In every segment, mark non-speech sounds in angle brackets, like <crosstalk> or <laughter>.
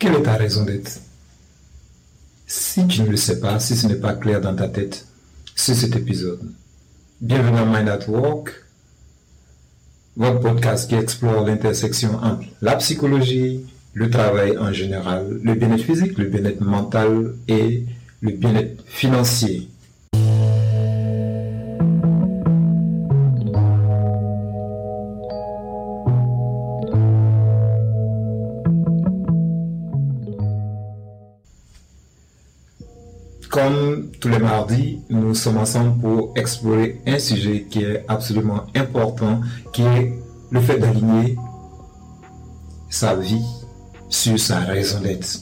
Quelle est ta raison d'être? Si tu ne le sais pas, si ce n'est pas clair dans ta tête, c'est cet épisode. Bienvenue à Mind at Work, votre podcast qui explore l'intersection entre la psychologie, le travail en général, le bien-être physique, le bien-être mental et le bien-être financier. Nous sommes ensemble pour explorer un sujet qui est absolument important, qui est le fait d'aligner sa vie sur sa raison d'être.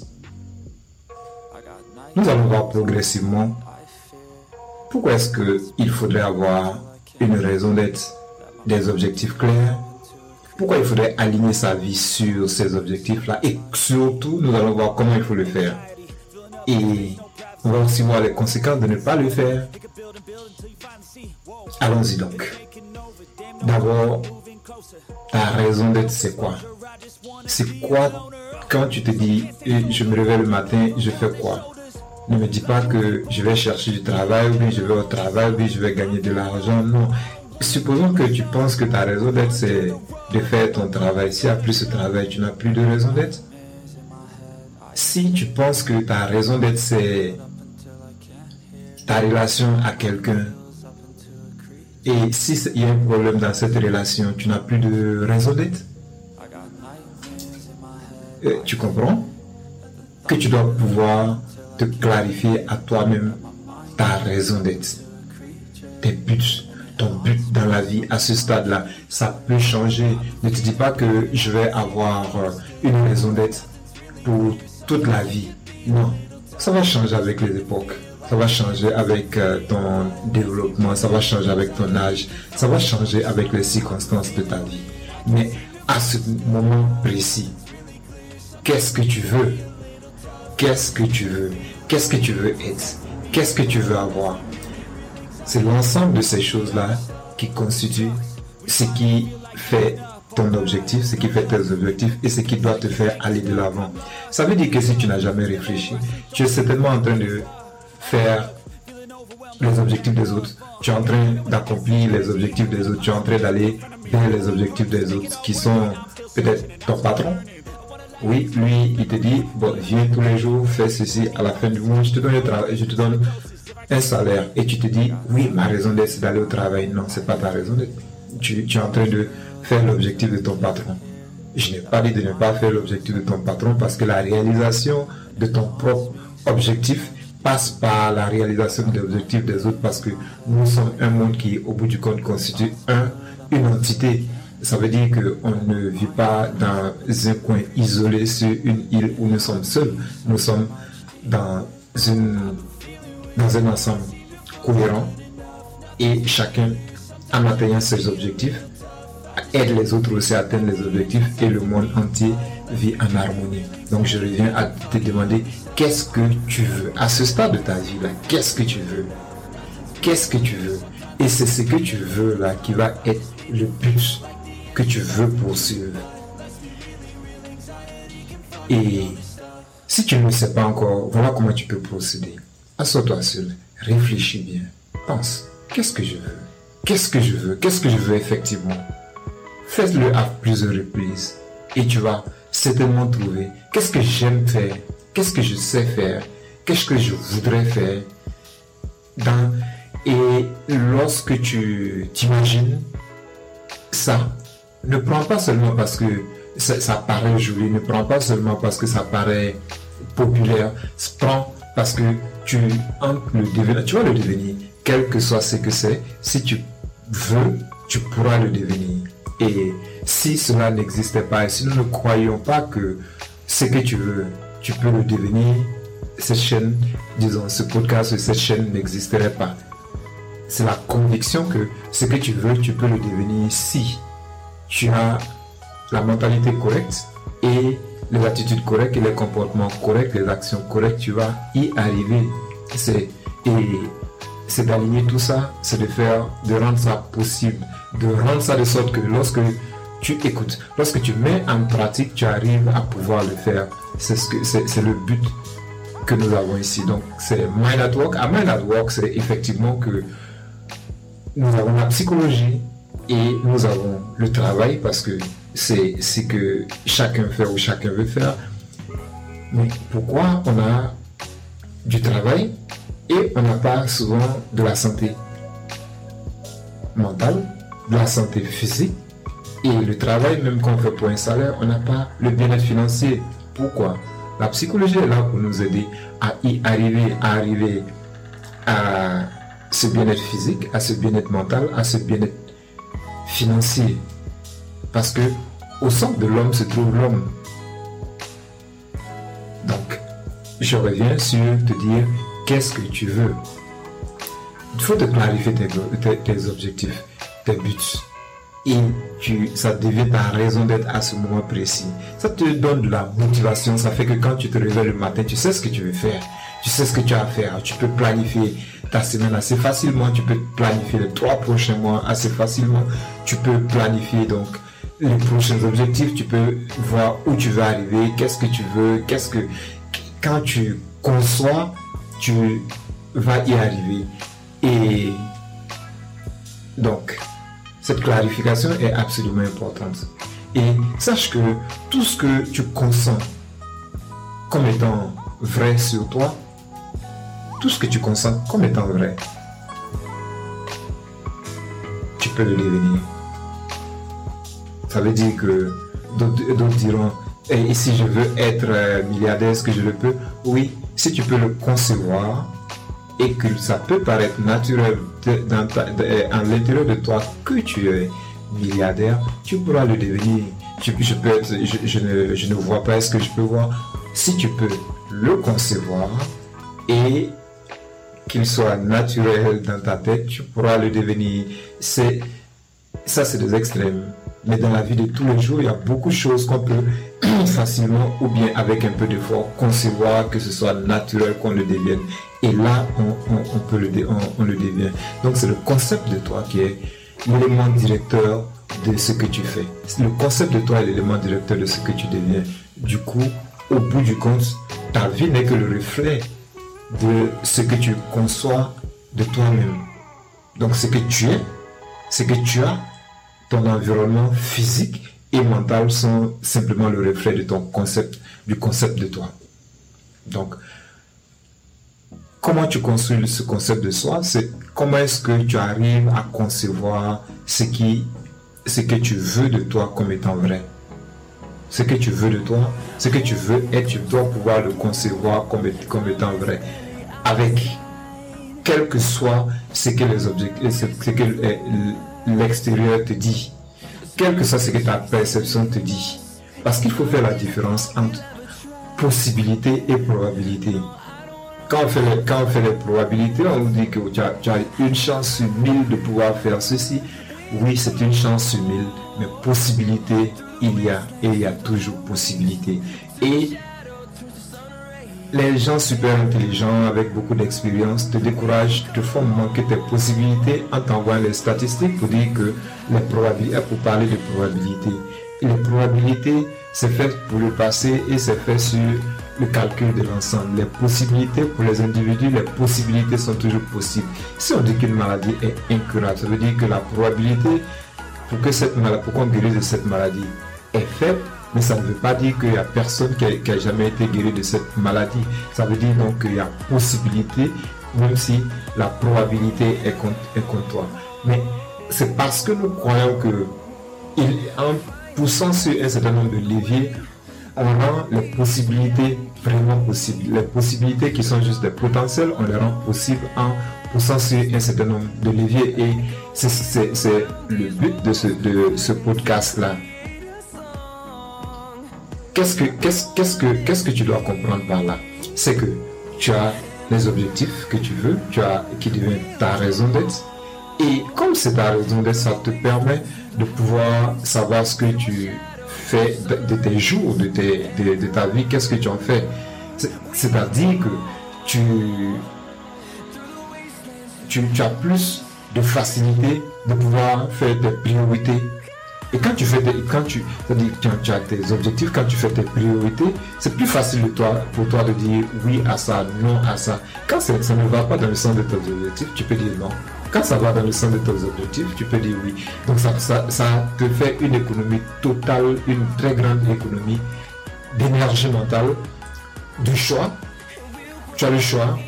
Nous allons voir progressivement pourquoi est-ce qu'il faudrait avoir une raison d'être, des objectifs clairs, pourquoi il faudrait aligner sa vie sur ces objectifs-là et surtout nous allons voir comment il faut le faire. Et on va aussi voir les conséquences de ne pas le faire. Allons-y donc. D'abord, ta raison d'être, c'est quoi? C'est quoi quand tu te dis, je me réveille le matin, je fais quoi Ne me dis pas que je vais chercher du travail, ou bien je vais au travail, ou bien je vais gagner de l'argent. Non. Supposons que tu penses que ta raison d'être, c'est de faire ton travail. S'il n'y a plus ce travail, tu n'as plus de raison d'être. Si tu penses que ta raison d'être, c'est ta relation à quelqu'un. Et si il y a un problème dans cette relation, tu n'as plus de raison d'être. Euh, tu comprends? Que tu dois pouvoir te clarifier à toi-même ta raison d'être, tes buts, ton but dans la vie à ce stade-là. Ça peut changer. Ne te dis pas que je vais avoir euh, une raison d'être pour toute la vie. Non, ça va changer avec les époques ça va changer avec euh, ton développement, ça va changer avec ton âge, ça va changer avec les circonstances de ta vie. Mais à ce moment précis, qu'est-ce que tu veux? Qu'est-ce que tu veux? Qu'est-ce que tu veux être? Qu'est-ce que tu veux avoir? C'est l'ensemble de ces choses-là qui constituent ce qui fait ton objectif, ce qui fait tes objectifs et ce qui doit te faire aller de l'avant. Ça veut dire que si tu n'as jamais réfléchi, tu es certainement en train de faire les objectifs des autres. Tu es en train d'accomplir les objectifs des autres. Tu es en train d'aller vers les objectifs des autres qui sont peut-être ton patron. Oui, lui, il te dit, bon, viens tous les jours, fais ceci, à la fin du mois, je te donne, le travail, je te donne un salaire. Et tu te dis, oui, ma raison d'être, c'est d'aller au travail. Non, c'est pas ta raison d'être. Tu, tu es en train de faire l'objectif de ton patron. Je n'ai pas dit de ne pas faire l'objectif de ton patron parce que la réalisation de ton propre objectif passe par la réalisation des objectifs des autres parce que nous sommes un monde qui, au bout du compte, constitue un, une entité. Ça veut dire qu'on ne vit pas dans un coin isolé sur une île où nous sommes seuls. Nous sommes dans, une, dans un ensemble cohérent et chacun, en atteignant ses objectifs, aide les autres aussi à atteindre les objectifs et le monde entier vit en harmonie. Donc je reviens à te demander qu'est-ce que tu veux? À ce stade de ta vie là Qu'est-ce que tu veux? Qu'est-ce que tu veux? Et c'est ce que tu veux là qui va être le but que tu veux poursuivre. Et si tu ne le sais pas encore, voilà comment tu peux procéder. Assois-toi seul, réfléchis bien, pense, qu'est-ce que je veux? Qu'est-ce que je veux? Qu'est-ce que je veux effectivement? Fais-le à plusieurs reprises et tu vas certainement trouver qu'est-ce que j'aime faire, qu'est-ce que je sais faire, qu'est-ce que je voudrais faire? Et lorsque tu t'imagines ça, ne prends pas seulement parce que ça, paraît joli, ne prends pas seulement parce que ça paraît populaire, prends parce que tu le devenir, tu vas le devenir, quel que soit ce que c'est, si tu veux, tu pourras le devenir. Et si cela n'existait pas, et si nous ne croyons pas que ce que tu veux, tu peux le devenir, cette chaîne, disons, ce podcast cette chaîne n'existerait pas. C'est la conviction que ce que tu veux, tu peux le devenir si tu as la mentalité correcte et les attitudes correctes et les comportements corrects, les actions correctes, tu vas y arriver. C'est, c'est d'aligner tout ça, c'est de faire, de rendre ça possible, de rendre ça de sorte que lorsque tu écoutes. Lorsque tu mets en pratique, tu arrives à pouvoir le faire. C'est ce que c'est le but que nous avons ici. Donc c'est Mind at Work. À Mind at Work, c'est effectivement que nous avons la psychologie et nous avons le travail parce que c'est ce que chacun fait ou chacun veut faire. Mais pourquoi on a du travail et on n'a pas souvent de la santé mentale, de la santé physique et le travail, même quand on fait pour un salaire, on n'a pas le bien-être financier. Pourquoi? La psychologie est là pour nous aider à y arriver, à arriver à ce bien-être physique, à ce bien-être mental, à ce bien-être financier. Parce que au centre de l'homme se trouve l'homme. Donc, je reviens sur te dire qu'est-ce que tu veux. Il faut te clarifier tes, objectifs, tes buts. Et tu, ça devient ta raison d'être à ce moment précis. Ça te donne de la motivation. Ça fait que quand tu te réveilles le matin, tu sais ce que tu veux faire. Tu sais ce que tu as à faire. Tu peux planifier ta semaine assez facilement. Tu peux planifier les trois prochains mois assez facilement. Tu peux planifier donc les prochains objectifs. Tu peux voir où tu veux arriver, qu'est-ce que tu veux, qu'est-ce que quand tu conçois, tu vas y arriver. Et donc, cette clarification est absolument importante. Et sache que tout ce que tu consens comme étant vrai sur toi, tout ce que tu consens comme étant vrai, tu peux le devenir. Ça veut dire que d'autres diront, et si je veux être euh, milliardaire, est-ce que je le peux? Oui, si tu peux le concevoir et que ça peut paraître naturel dans à l'intérieur de toi que tu es milliardaire, tu pourras le devenir. je ne vois pas ce que je peux voir. Si tu peux le concevoir et qu'il soit naturel dans ta tête, tu pourras le devenir. C'est ça, c'est des extrêmes. Mais dans la vie de tous les jours, il y a beaucoup de choses qu'on peut <clears throat> facilement ou bien avec un peu d'effort concevoir que ce soit naturel qu'on le devienne. Et là, on, peut le, on, le devient. Donc c'est le concept de toi qui est l'élément directeur de ce que tu fais. Le concept de toi est l'élément directeur de ce que tu deviens. Du coup, au bout du compte, ta vie n'est que le reflet de ce que tu conçois de toi-même. Donc ce que tu es, ce que tu as, ton environnement physique et mental sont simplement le reflet de ton concept, du concept de toi. Donc, comment tu construis ce concept de soi, c'est comment est-ce que tu arrives à concevoir ce que tu veux de toi comme étant vrai? Ce que tu veux de toi, ce que tu veux être, tu dois pouvoir le concevoir comme, comme étant vrai. Avec quel que soit ce que les objectifs, ce que l'extérieur te dit, quel que soit ce que ta perception te dit. Parce qu'il faut faire la différence entre possibilité et probabilité. Quand on fait les, quand on fait les probabilités, on vous dit que tu as, une chance sur mille de pouvoir faire ceci. Oui, c'est une chance sur mille, mais possibilité, il y a, et il y a toujours possibilité. Et les gens super intelligents avec beaucoup d'expérience te découragent, te font manquer tes possibilités en t'envoyant les statistiques pour dire que les probabilités, pour parler de probabilités. les probabilités, c'est fait pour le passé et c'est fait sur le calcul de l'ensemble. Les possibilités pour les individus, les possibilités sont toujours possibles. Si on dit qu'une maladie est incurable, ça veut dire que la probabilité pour que cette maladie, pour qu'on guérisse de cette maladie est faite mais ça ne veut pas dire qu'il n'y a personne qui a, jamais été guéri de cette maladie. Ça veut dire donc qu'il y a possibilité, même si la probabilité est contre, toi. Mais c'est parce que nous croyons que en poussant sur un certain nombre de leviers, on rend les possibilités vraiment possibles. Les possibilités qui sont juste des potentiels, on les rend possibles en poussant sur un certain nombre de leviers. Et c'est le but de ce podcast-là qu'est-ce que, qu'est-ce, que, qu'est-ce que tu dois comprendre par là? C'est que tu as les objectifs que tu veux, tu as, qui deviennent ta raison d'être. Et comme c'est ta raison d'être, ça te permet de pouvoir savoir ce que tu fais de, tes jours, de, tes, de, ta vie, qu'est-ce que tu en fais? C'est-à-dire que tu, tu, tu as plus de facilité de pouvoir faire tes priorités Et quand tu fais tes, quand tu, tu as tes objectifs, quand tu fais tes priorités, c'est plus facile pour toi de dire oui à ça, non à ça. Quand ça, ne va pas dans le sens de tes objectifs, tu peux dire non. Quand ça va dans le sens de tes objectifs, tu peux dire oui. Donc ça, ça, ça te fait une économie totale, une très grande économie d'énergie mentale, du choix. Tu as le choix.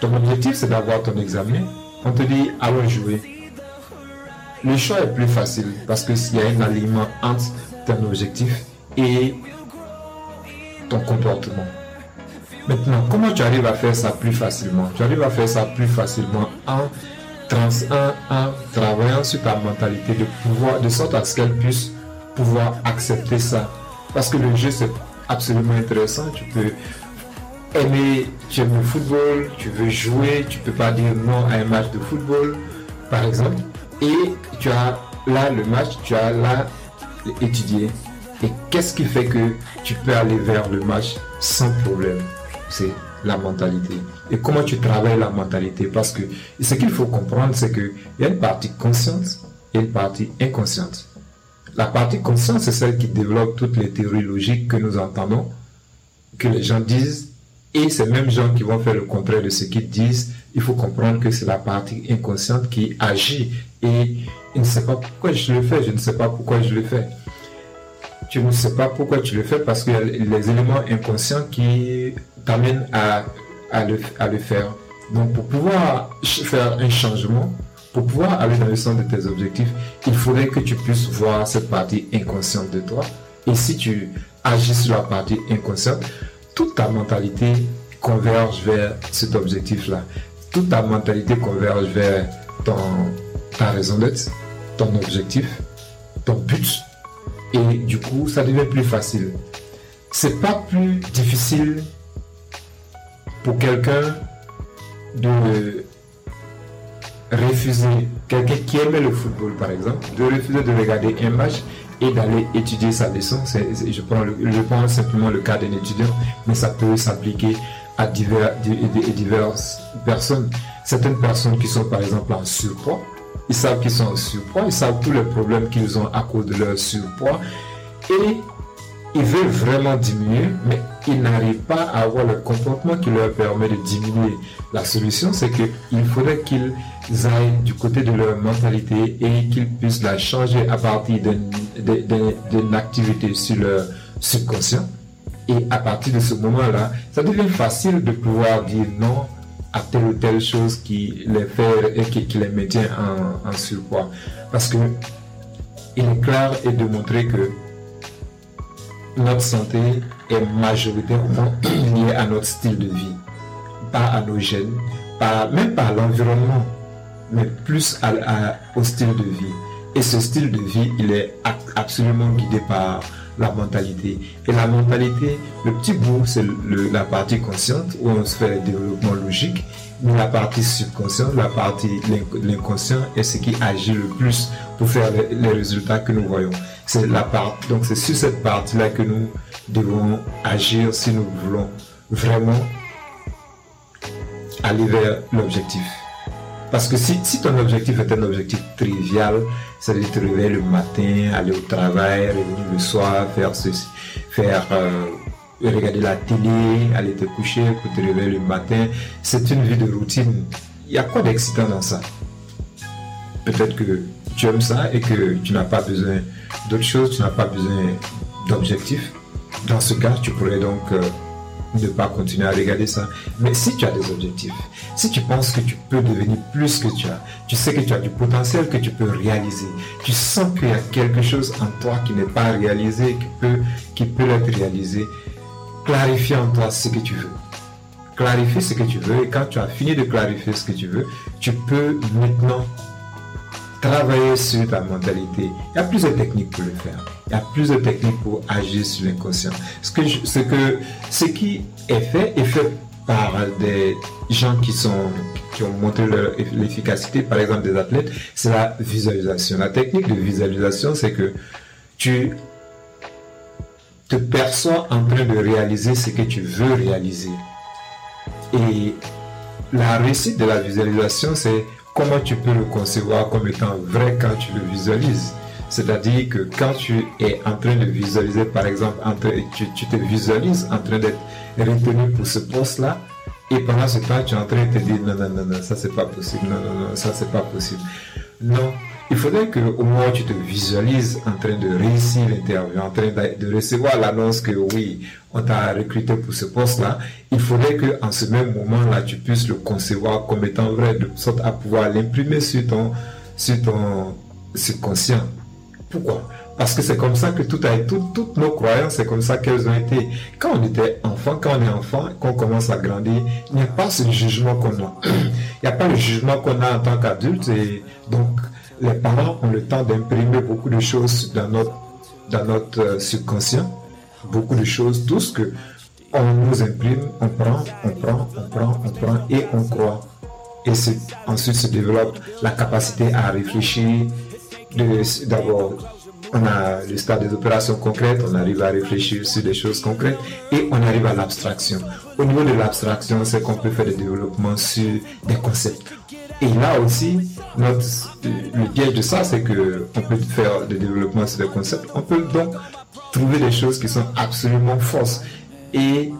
Ton objectif, c'est d'avoir ton examen. On te dit, allons jouer le choix est plus facile parce qu'il y a un alignement entre ton objectif et ton comportement. Maintenant, comment tu arrives à faire ça plus facilement? Tu arrives à faire ça plus facilement en, en, travaillant sur ta mentalité de pouvoir, de sorte à ce qu'elle puisse pouvoir accepter ça. Parce que le jeu, c'est absolument intéressant. Tu peux aimer, tu aimes le football, tu veux jouer, tu peux pas dire non à un match de football, par exemple. Et tu as là le match, tu as là étudié. Et qu'est-ce qui fait que tu peux aller vers le match sans problème? C'est la mentalité. Et comment tu travailles la mentalité? Parce que ce qu'il faut comprendre, c'est qu'il y a une partie consciente et une partie inconsciente. La partie consciente, c'est celle qui développe toutes les théories logiques que nous entendons, que les gens disent, et ces mêmes gens qui vont faire le contraire de ce qu'ils disent, il faut comprendre que c'est la partie inconsciente qui agit et il ne sait pas pourquoi je le fais, je ne sais pas pourquoi je le fais. Tu ne sais pas pourquoi tu le fais parce qu'il y a les éléments inconscients qui t'amènent à, le faire. Donc pour pouvoir faire un changement, pour pouvoir aller dans le sens de tes objectifs, il faudrait que tu puisses voir cette partie inconsciente de toi. Et si tu agis sur la partie inconsciente, toute ta mentalité converge vers cet objectif-là. Toute ta mentalité converge vers ton, ta raison d'être, ton objectif, ton but. Et du coup, ça devient plus facile. C'est pas plus difficile pour quelqu'un de refuser, quelqu'un qui aimait le football par exemple, de refuser de regarder un match et d'aller étudier sa leçon. je, prends prends simplement le cas d'un étudiant, mais ça peut s'appliquer à divers, diverses personnes. Certaines personnes qui sont par exemple en surpoids, ils savent qu'ils sont en surpoids, ils savent tous les problèmes qu'ils ont à cause de leur surpoids et ils veulent vraiment diminuer, mais ils n'arrivent pas à avoir le comportement qui leur permet de diminuer. La solution, c'est qu'il faudrait qu'ils aillent du côté de leur mentalité et qu'ils puissent la changer à partir d'une activité sur leur subconscient. Et à partir de ce moment-là, ça devient facile de pouvoir dire non à telle ou telle chose qui les fait et qui, les maintient en, surpoids. Parce que il est clair et de montrer que notre santé est majoritairement <clears throat> liée à notre style de vie, pas à nos gènes, pas, même pas à l'environnement, mais plus au style de vie. Et ce style de vie, il est absolument guidé par la mentalité. Et la mentalité, le petit bout, c'est la partie consciente où on se fait le développement logique. Mais la partie subconsciente, la partie l'inconscient est ce qui agit le plus pour faire les, résultats que nous voyons. C'est la part, donc c'est sur cette partie-là que nous devons agir si nous voulons vraiment aller vers l'objectif. Parce que si, ton objectif est un objectif trivial, c'est-à-dire te réveiller le matin, aller au travail, revenir le soir, faire ceci, faire euh, regarder la télé, aller te coucher pour te réveiller le matin, c'est une vie de routine. Il y a quoi d'excitant dans ça? Peut-être que tu aimes ça et que tu n'as pas besoin d'autre chose, tu n'as pas besoin d'objectifs. Dans ce cas, tu pourrais donc euh, ne pas continuer à regarder ça. Mais si tu as des objectifs, si tu penses que tu peux devenir plus que tu as, tu sais que tu as du potentiel que tu peux réaliser, tu sens qu'il y a quelque chose en toi qui n'est pas réalisé, qui peut, qui peut être réalisé, clarifie en toi ce que tu veux. Clarifie ce que tu veux et quand tu as fini de clarifier ce que tu veux, tu peux maintenant travailler sur ta mentalité. Il y a plusieurs techniques pour le faire. Il y a plusieurs techniques pour agir sur l'inconscient. Ce, que ce, qui est fait est fait par des gens qui, sont, qui ont montré l'efficacité, par exemple des athlètes, c'est la visualisation. La technique de visualisation, c'est que tu te perçois en train de réaliser ce que tu veux réaliser. Et la réussite de la visualisation, c'est comment tu peux le concevoir comme étant vrai quand tu le visualises? C'est-à-dire que quand tu es en train de visualiser, par exemple, tu, tu te visualises en train d'être retenu pour ce poste-là, et pendant ce temps, tu es en train de te dire non, non, non, non, ça c'est pas possible, non, non, non, ça c'est pas possible. Non, il faudrait que au moins tu te visualises en train de réussir l'interview, en train de recevoir l'annonce que oui, on t'a recruté pour ce poste-là. Il faudrait que en ce même moment-là, tu puisses le concevoir comme étant vrai, de sorte à pouvoir l'imprimer sur ton, sur ton subconscient. Pourquoi? Parce que c'est comme ça que tout a été, toutes nos croyances, c'est comme ça qu'elles ont été. Quand on était enfant, quand on est enfant, qu'on commence à grandir, il n'y a pas ce jugement qu'on a. <clears throat> il n'y a pas le jugement qu'on a en tant qu'adulte et donc les parents ont le temps d'imprimer beaucoup de choses dans notre, dans notre euh, subconscient, beaucoup de choses, tout ce que on nous imprime, on prend, on prend, on prend, on prend et on croit. Et ensuite se développe la capacité à réfléchir. D'abord, on a le stade des opérations concrètes, on arrive à réfléchir sur des choses concrètes et on arrive à l'abstraction. Au niveau de l'abstraction, c'est qu'on peut faire des développements sur des concepts. Et là aussi, notre, le piège de ça, c'est que on peut faire des développements sur des concepts. On peut donc trouver des choses qui sont absolument fausses. Et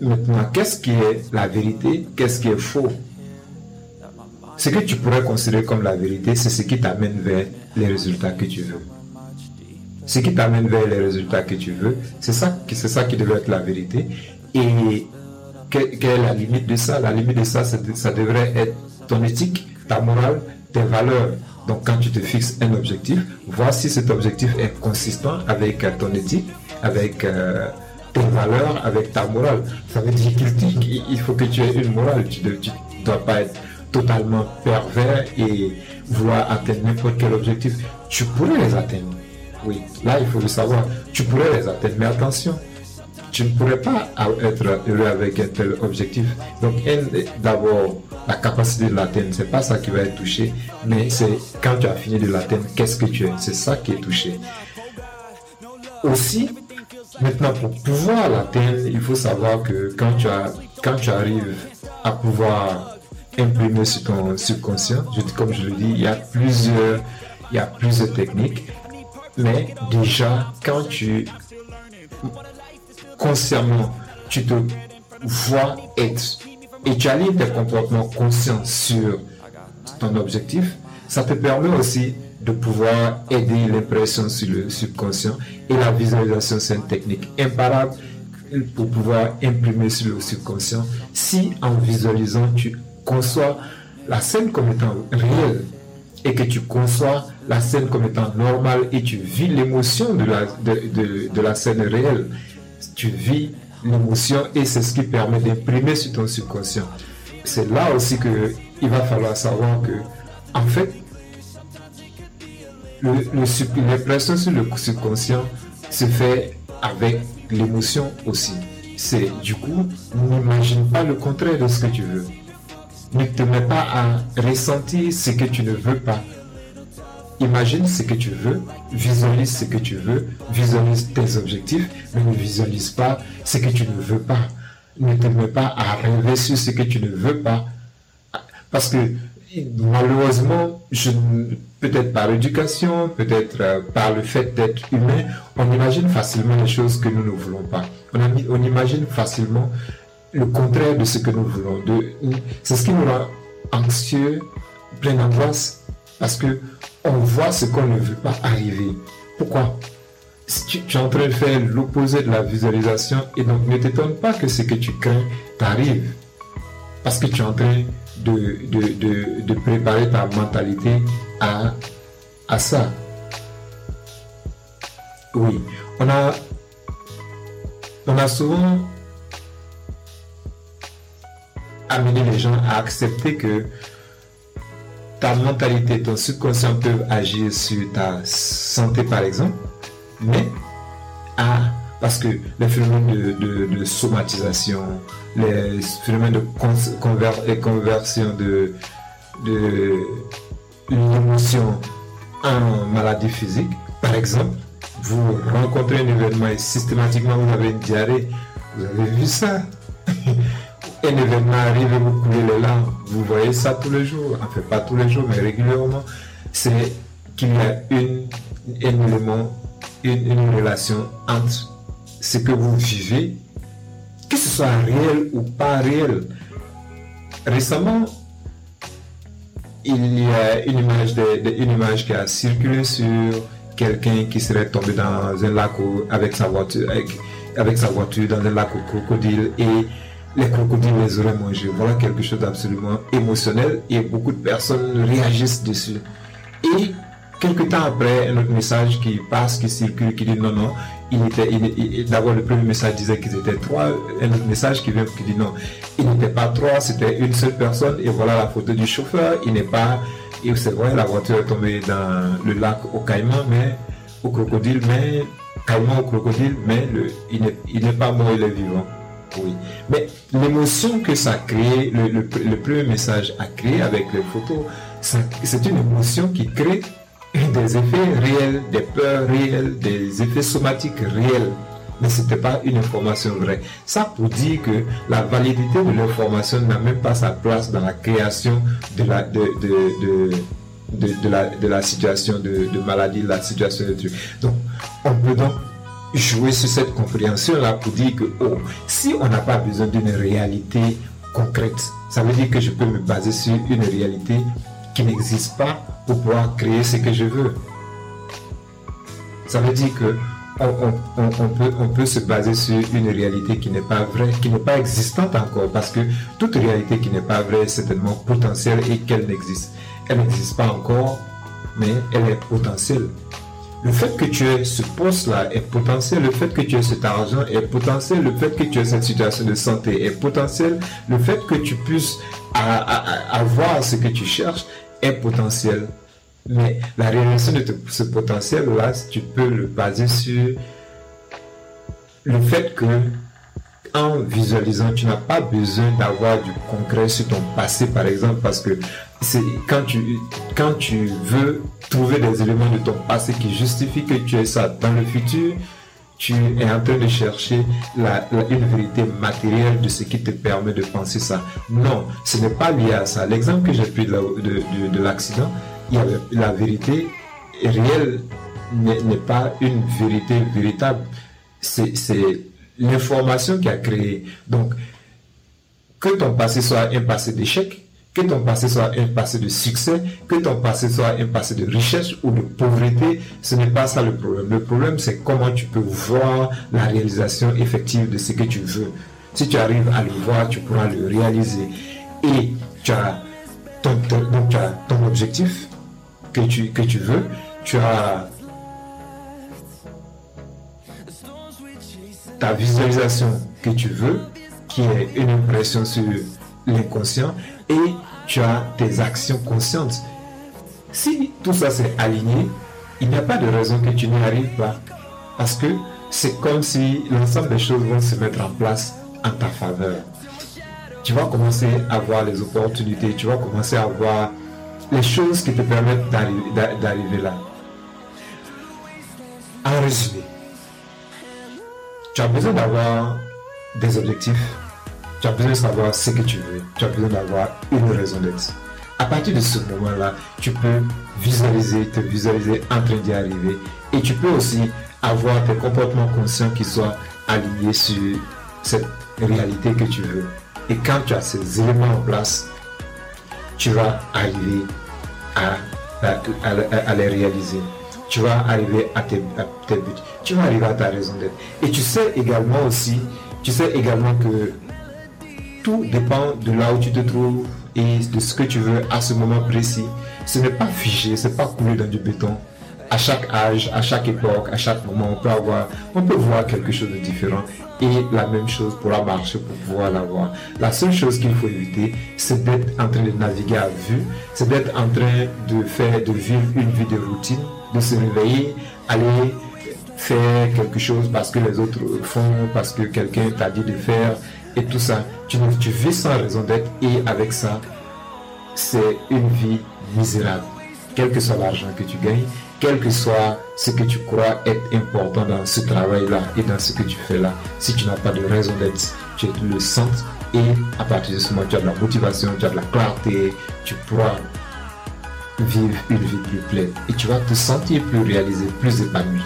maintenant, qu'est-ce qui est la vérité? Qu'est-ce qui est faux? Ce que tu pourrais considérer comme la vérité, c'est ce qui t'amène vers les résultats que tu veux. Ce qui t'amène vers les résultats que tu veux, c'est ça, c'est ça qui devrait être la vérité. Et quelle, est la limite de ça La limite de ça, ça devrait être ton éthique, ta morale, tes valeurs. Donc quand tu te fixes un objectif, vois si cet objectif est consistant avec euh, ton éthique, avec euh, tes valeurs, avec ta morale. Ça veut dire qu'il faut que tu aies une morale. Tu ne dois pas être totalement pervers et vouloir atteindre n'importe quel objectif. Tu pourrais les atteindre. Oui, là il faut le savoir. Tu pourrais les atteindre, mais attention, tu ne pourrais pas être heureux avec un tel objectif. Donc, d'abord, la capacité de l'atteindre, c'est pas ça qui va être touché, mais c'est quand tu as fini de l'atteindre, qu'est-ce que tu es? C'est ça qui est touché. Aussi, maintenant, pour pouvoir l'atteindre, il faut savoir que quand tu, arrives à pouvoir imprimer sur ton subconscient, comme je le dis, il y a plusieurs techniques, mais déjà, quand tu consciemment, tu te vois être et tu alignes tes comportements conscients sur ton objectif, ça te permet aussi de pouvoir aider l'impression sur le subconscient et la visualisation, c'est une technique imparable pour pouvoir imprimer sur le subconscient. Si en visualisant tu conçois la scène comme étant réelle et que tu conçois la scène comme étant normale et tu vis l'émotion de la, de, de la scène réelle tu vis l'émotion et c'est ce qui permet d'imprimer sur ton subconscient. C'est là aussi que il va falloir savoir que, en fait, l'impression sur le subconscient se fait avec l'émotion aussi. C'est du coup, n'imagine pas le contraire de ce que tu veux. Ne te mets pas à ressentir ce que tu ne veux pas. Imagine ce que tu veux, visualise ce que tu veux, visualise tes objectifs, mais ne visualise pas ce que tu ne veux pas. Ne te mets pas à rêver sur ce que tu ne veux pas. Parce que malheureusement, peut-être par l'éducation, peut-être euh, par le fait d'être humain, on imagine facilement les choses que nous ne voulons pas. On, on imagine facilement le contraire de ce que nous voulons. C'est ce qui nous rend anxieux, plein d'angoisse, parce que on voit ce qu'on ne veut pas arriver. Pourquoi? Tu, es en train de faire l'opposé de la visualisation et donc ne t'étonne pas que ce que tu crains t'arrive. Parce que tu es en train de, de, préparer ta mentalité à, à ça. Oui, on a, on a souvent amené les gens à accepter que ta mentalité, ton subconscient peuvent agir sur ta santé, par exemple, mais parce que les phénomènes de, somatisation, les phénomènes de conversion de, de l'émotion en maladie physique, par exemple, vous rencontrez un événement et systématiquement vous avez une diarrhée, vous avez vu ça? <laughs> un événement arrive et vous coulez les larmes. Vous voyez ça tous les jours. Enfin, pas tous les jours, mais régulièrement. C'est qu'il y a une, un élément, une, relation entre ce que vous vivez, que ce soit réel ou pas réel. Récemment, il y a une image, de, une image qui a circulé sur quelqu'un qui serait tombé dans un lac avec sa voiture, avec, sa voiture dans un lac au crocodile et les crocodiles les auraient mangés. Voilà quelque chose d'absolument émotionnel et beaucoup de personnes réagissent dessus. Et quelque temps après, un autre message qui passe, qui circule, qui dit non, non, il était, d'abord le premier message disait qu'ils étaient trois, un autre message qui vient qui dit non, il n'était pas trois, c'était une seule personne, et voilà la photo du chauffeur, il n'est pas, et c'est vrai, la voiture est tombée dans le lac au caïman, mais au crocodile, mais caïman au crocodile, mais il n'est pas mort, il est vivant. Oui. Mais l'émotion que ça crée, le, le, premier message a créé avec les photos, c'est une émotion qui crée des effets réels, des peurs réelles, des effets somatiques réels. Mais ce n'était pas une information vraie. Ça pour dire que la validité de l'information n'a même pas sa place dans la création de la, de, de, de, de la, de la situation de, de maladie, la situation de truc. Donc, on peut donc jouer sur cette compréhension-là pour dire que, oh, si on n'a pas besoin d'une réalité concrète, ça veut dire que je peux me baser sur une réalité qui n'existe pas pour pouvoir créer ce que je veux. Ça veut dire que on, peut, on peut se baser sur une réalité qui n'est pas vraie, qui n'est pas existante encore, parce que toute réalité qui n'est pas vraie est certainement potentielle et qu'elle n'existe. Elle n'existe pas encore, mais elle est potentielle. Le fait que tu aies ce poste-là est potentiel, le fait que tu aies cet argent est potentiel, le fait que tu aies cette situation de santé est potentiel, le fait que tu puisses avoir ce que tu cherches est potentiel. Mais la réalisation de ce potentiel-là, tu peux le baser sur le fait que en visualisant, tu n'as pas besoin d'avoir du concret sur ton passé, par exemple, parce que c'est quand tu, quand tu veux trouver des éléments de ton passé qui justifient que tu es ça dans le futur, tu es en train de chercher la, une vérité matérielle de ce qui te permet de penser ça. Non, ce n'est pas lié à ça. L'exemple que j'ai pris de, de, de, l'accident, la vérité réelle n'est pas une vérité véritable. C'est l'information qui a créé. Donc, que ton passé soit un passé d'échec, que ton passé soit un passé de succès, que ton passé soit un passé de richesse ou de pauvreté, ce n'est pas ça le problème. Le problème, c'est comment tu peux voir la réalisation effective de ce que tu veux. Si tu arrives à le voir, tu pourras le réaliser. Et tu as ton, objectif que tu, que tu veux, tu as ta visualisation que tu veux, qui est une impression sur l'inconscient, et tu as tes actions conscientes. Si tout ça s'est aligné, il n'y a pas de raison que tu n'y arrives pas. Parce que c'est comme si l'ensemble des choses vont se mettre en place en ta faveur. Tu vas commencer à voir les opportunités, tu vas commencer à voir les choses qui te permettent d'arriver là. En résumé, tu as besoin d'avoir des objectifs, tu as besoin de savoir ce que tu veux, tu as besoin d'avoir une raison d'être. À partir de ce moment-là, tu peux visualiser, te visualiser en train d'y arriver et tu peux aussi avoir tes comportements conscients qui soient alignés sur cette réalité que tu veux. Et quand tu as ces éléments en place, tu vas arriver à, à les réaliser tu vas arriver à tes, buts, tu vas arriver à ta raison d'être. Et tu sais également aussi, tu sais également que tout dépend de là où tu te trouves et de ce que tu veux à ce moment précis. Ce n'est pas figé, ce n'est pas coulé dans du béton. À chaque âge, à chaque époque, à chaque moment, on peut avoir, on peut voir quelque chose de différent et la même chose pourra marcher pour pouvoir l'avoir. La seule chose qu'il faut éviter, c'est d'être en train de naviguer à vue, c'est d'être en train de faire, de vivre une vie de routine de se réveiller, aller faire quelque chose parce que les autres font, parce que quelqu'un t'a dit de faire et tout ça. Tu, vis sans raison d'être et avec ça, c'est une vie misérable. Quel que soit l'argent que tu gagnes, quel que soit ce que tu crois être important dans ce travail-là et dans ce que tu fais là, si tu n'as pas de raison d'être, tu le sens et à partir de ce moment, tu as de la motivation, tu as de la clarté, tu pourras vivre une vie plus pleine et tu vas te sentir plus réalisé, plus épanoui.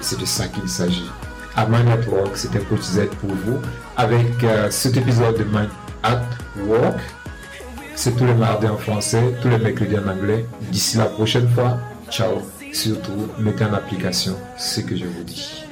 C'est de ça qu'il s'agit. My Network. C'était Coach Z pour vous avec euh, cet épisode de My At Work. C'est tous les mardis en français, tous les mercredis en anglais. D'ici la prochaine fois, ciao. Surtout, mettez en application ce que je vous dis.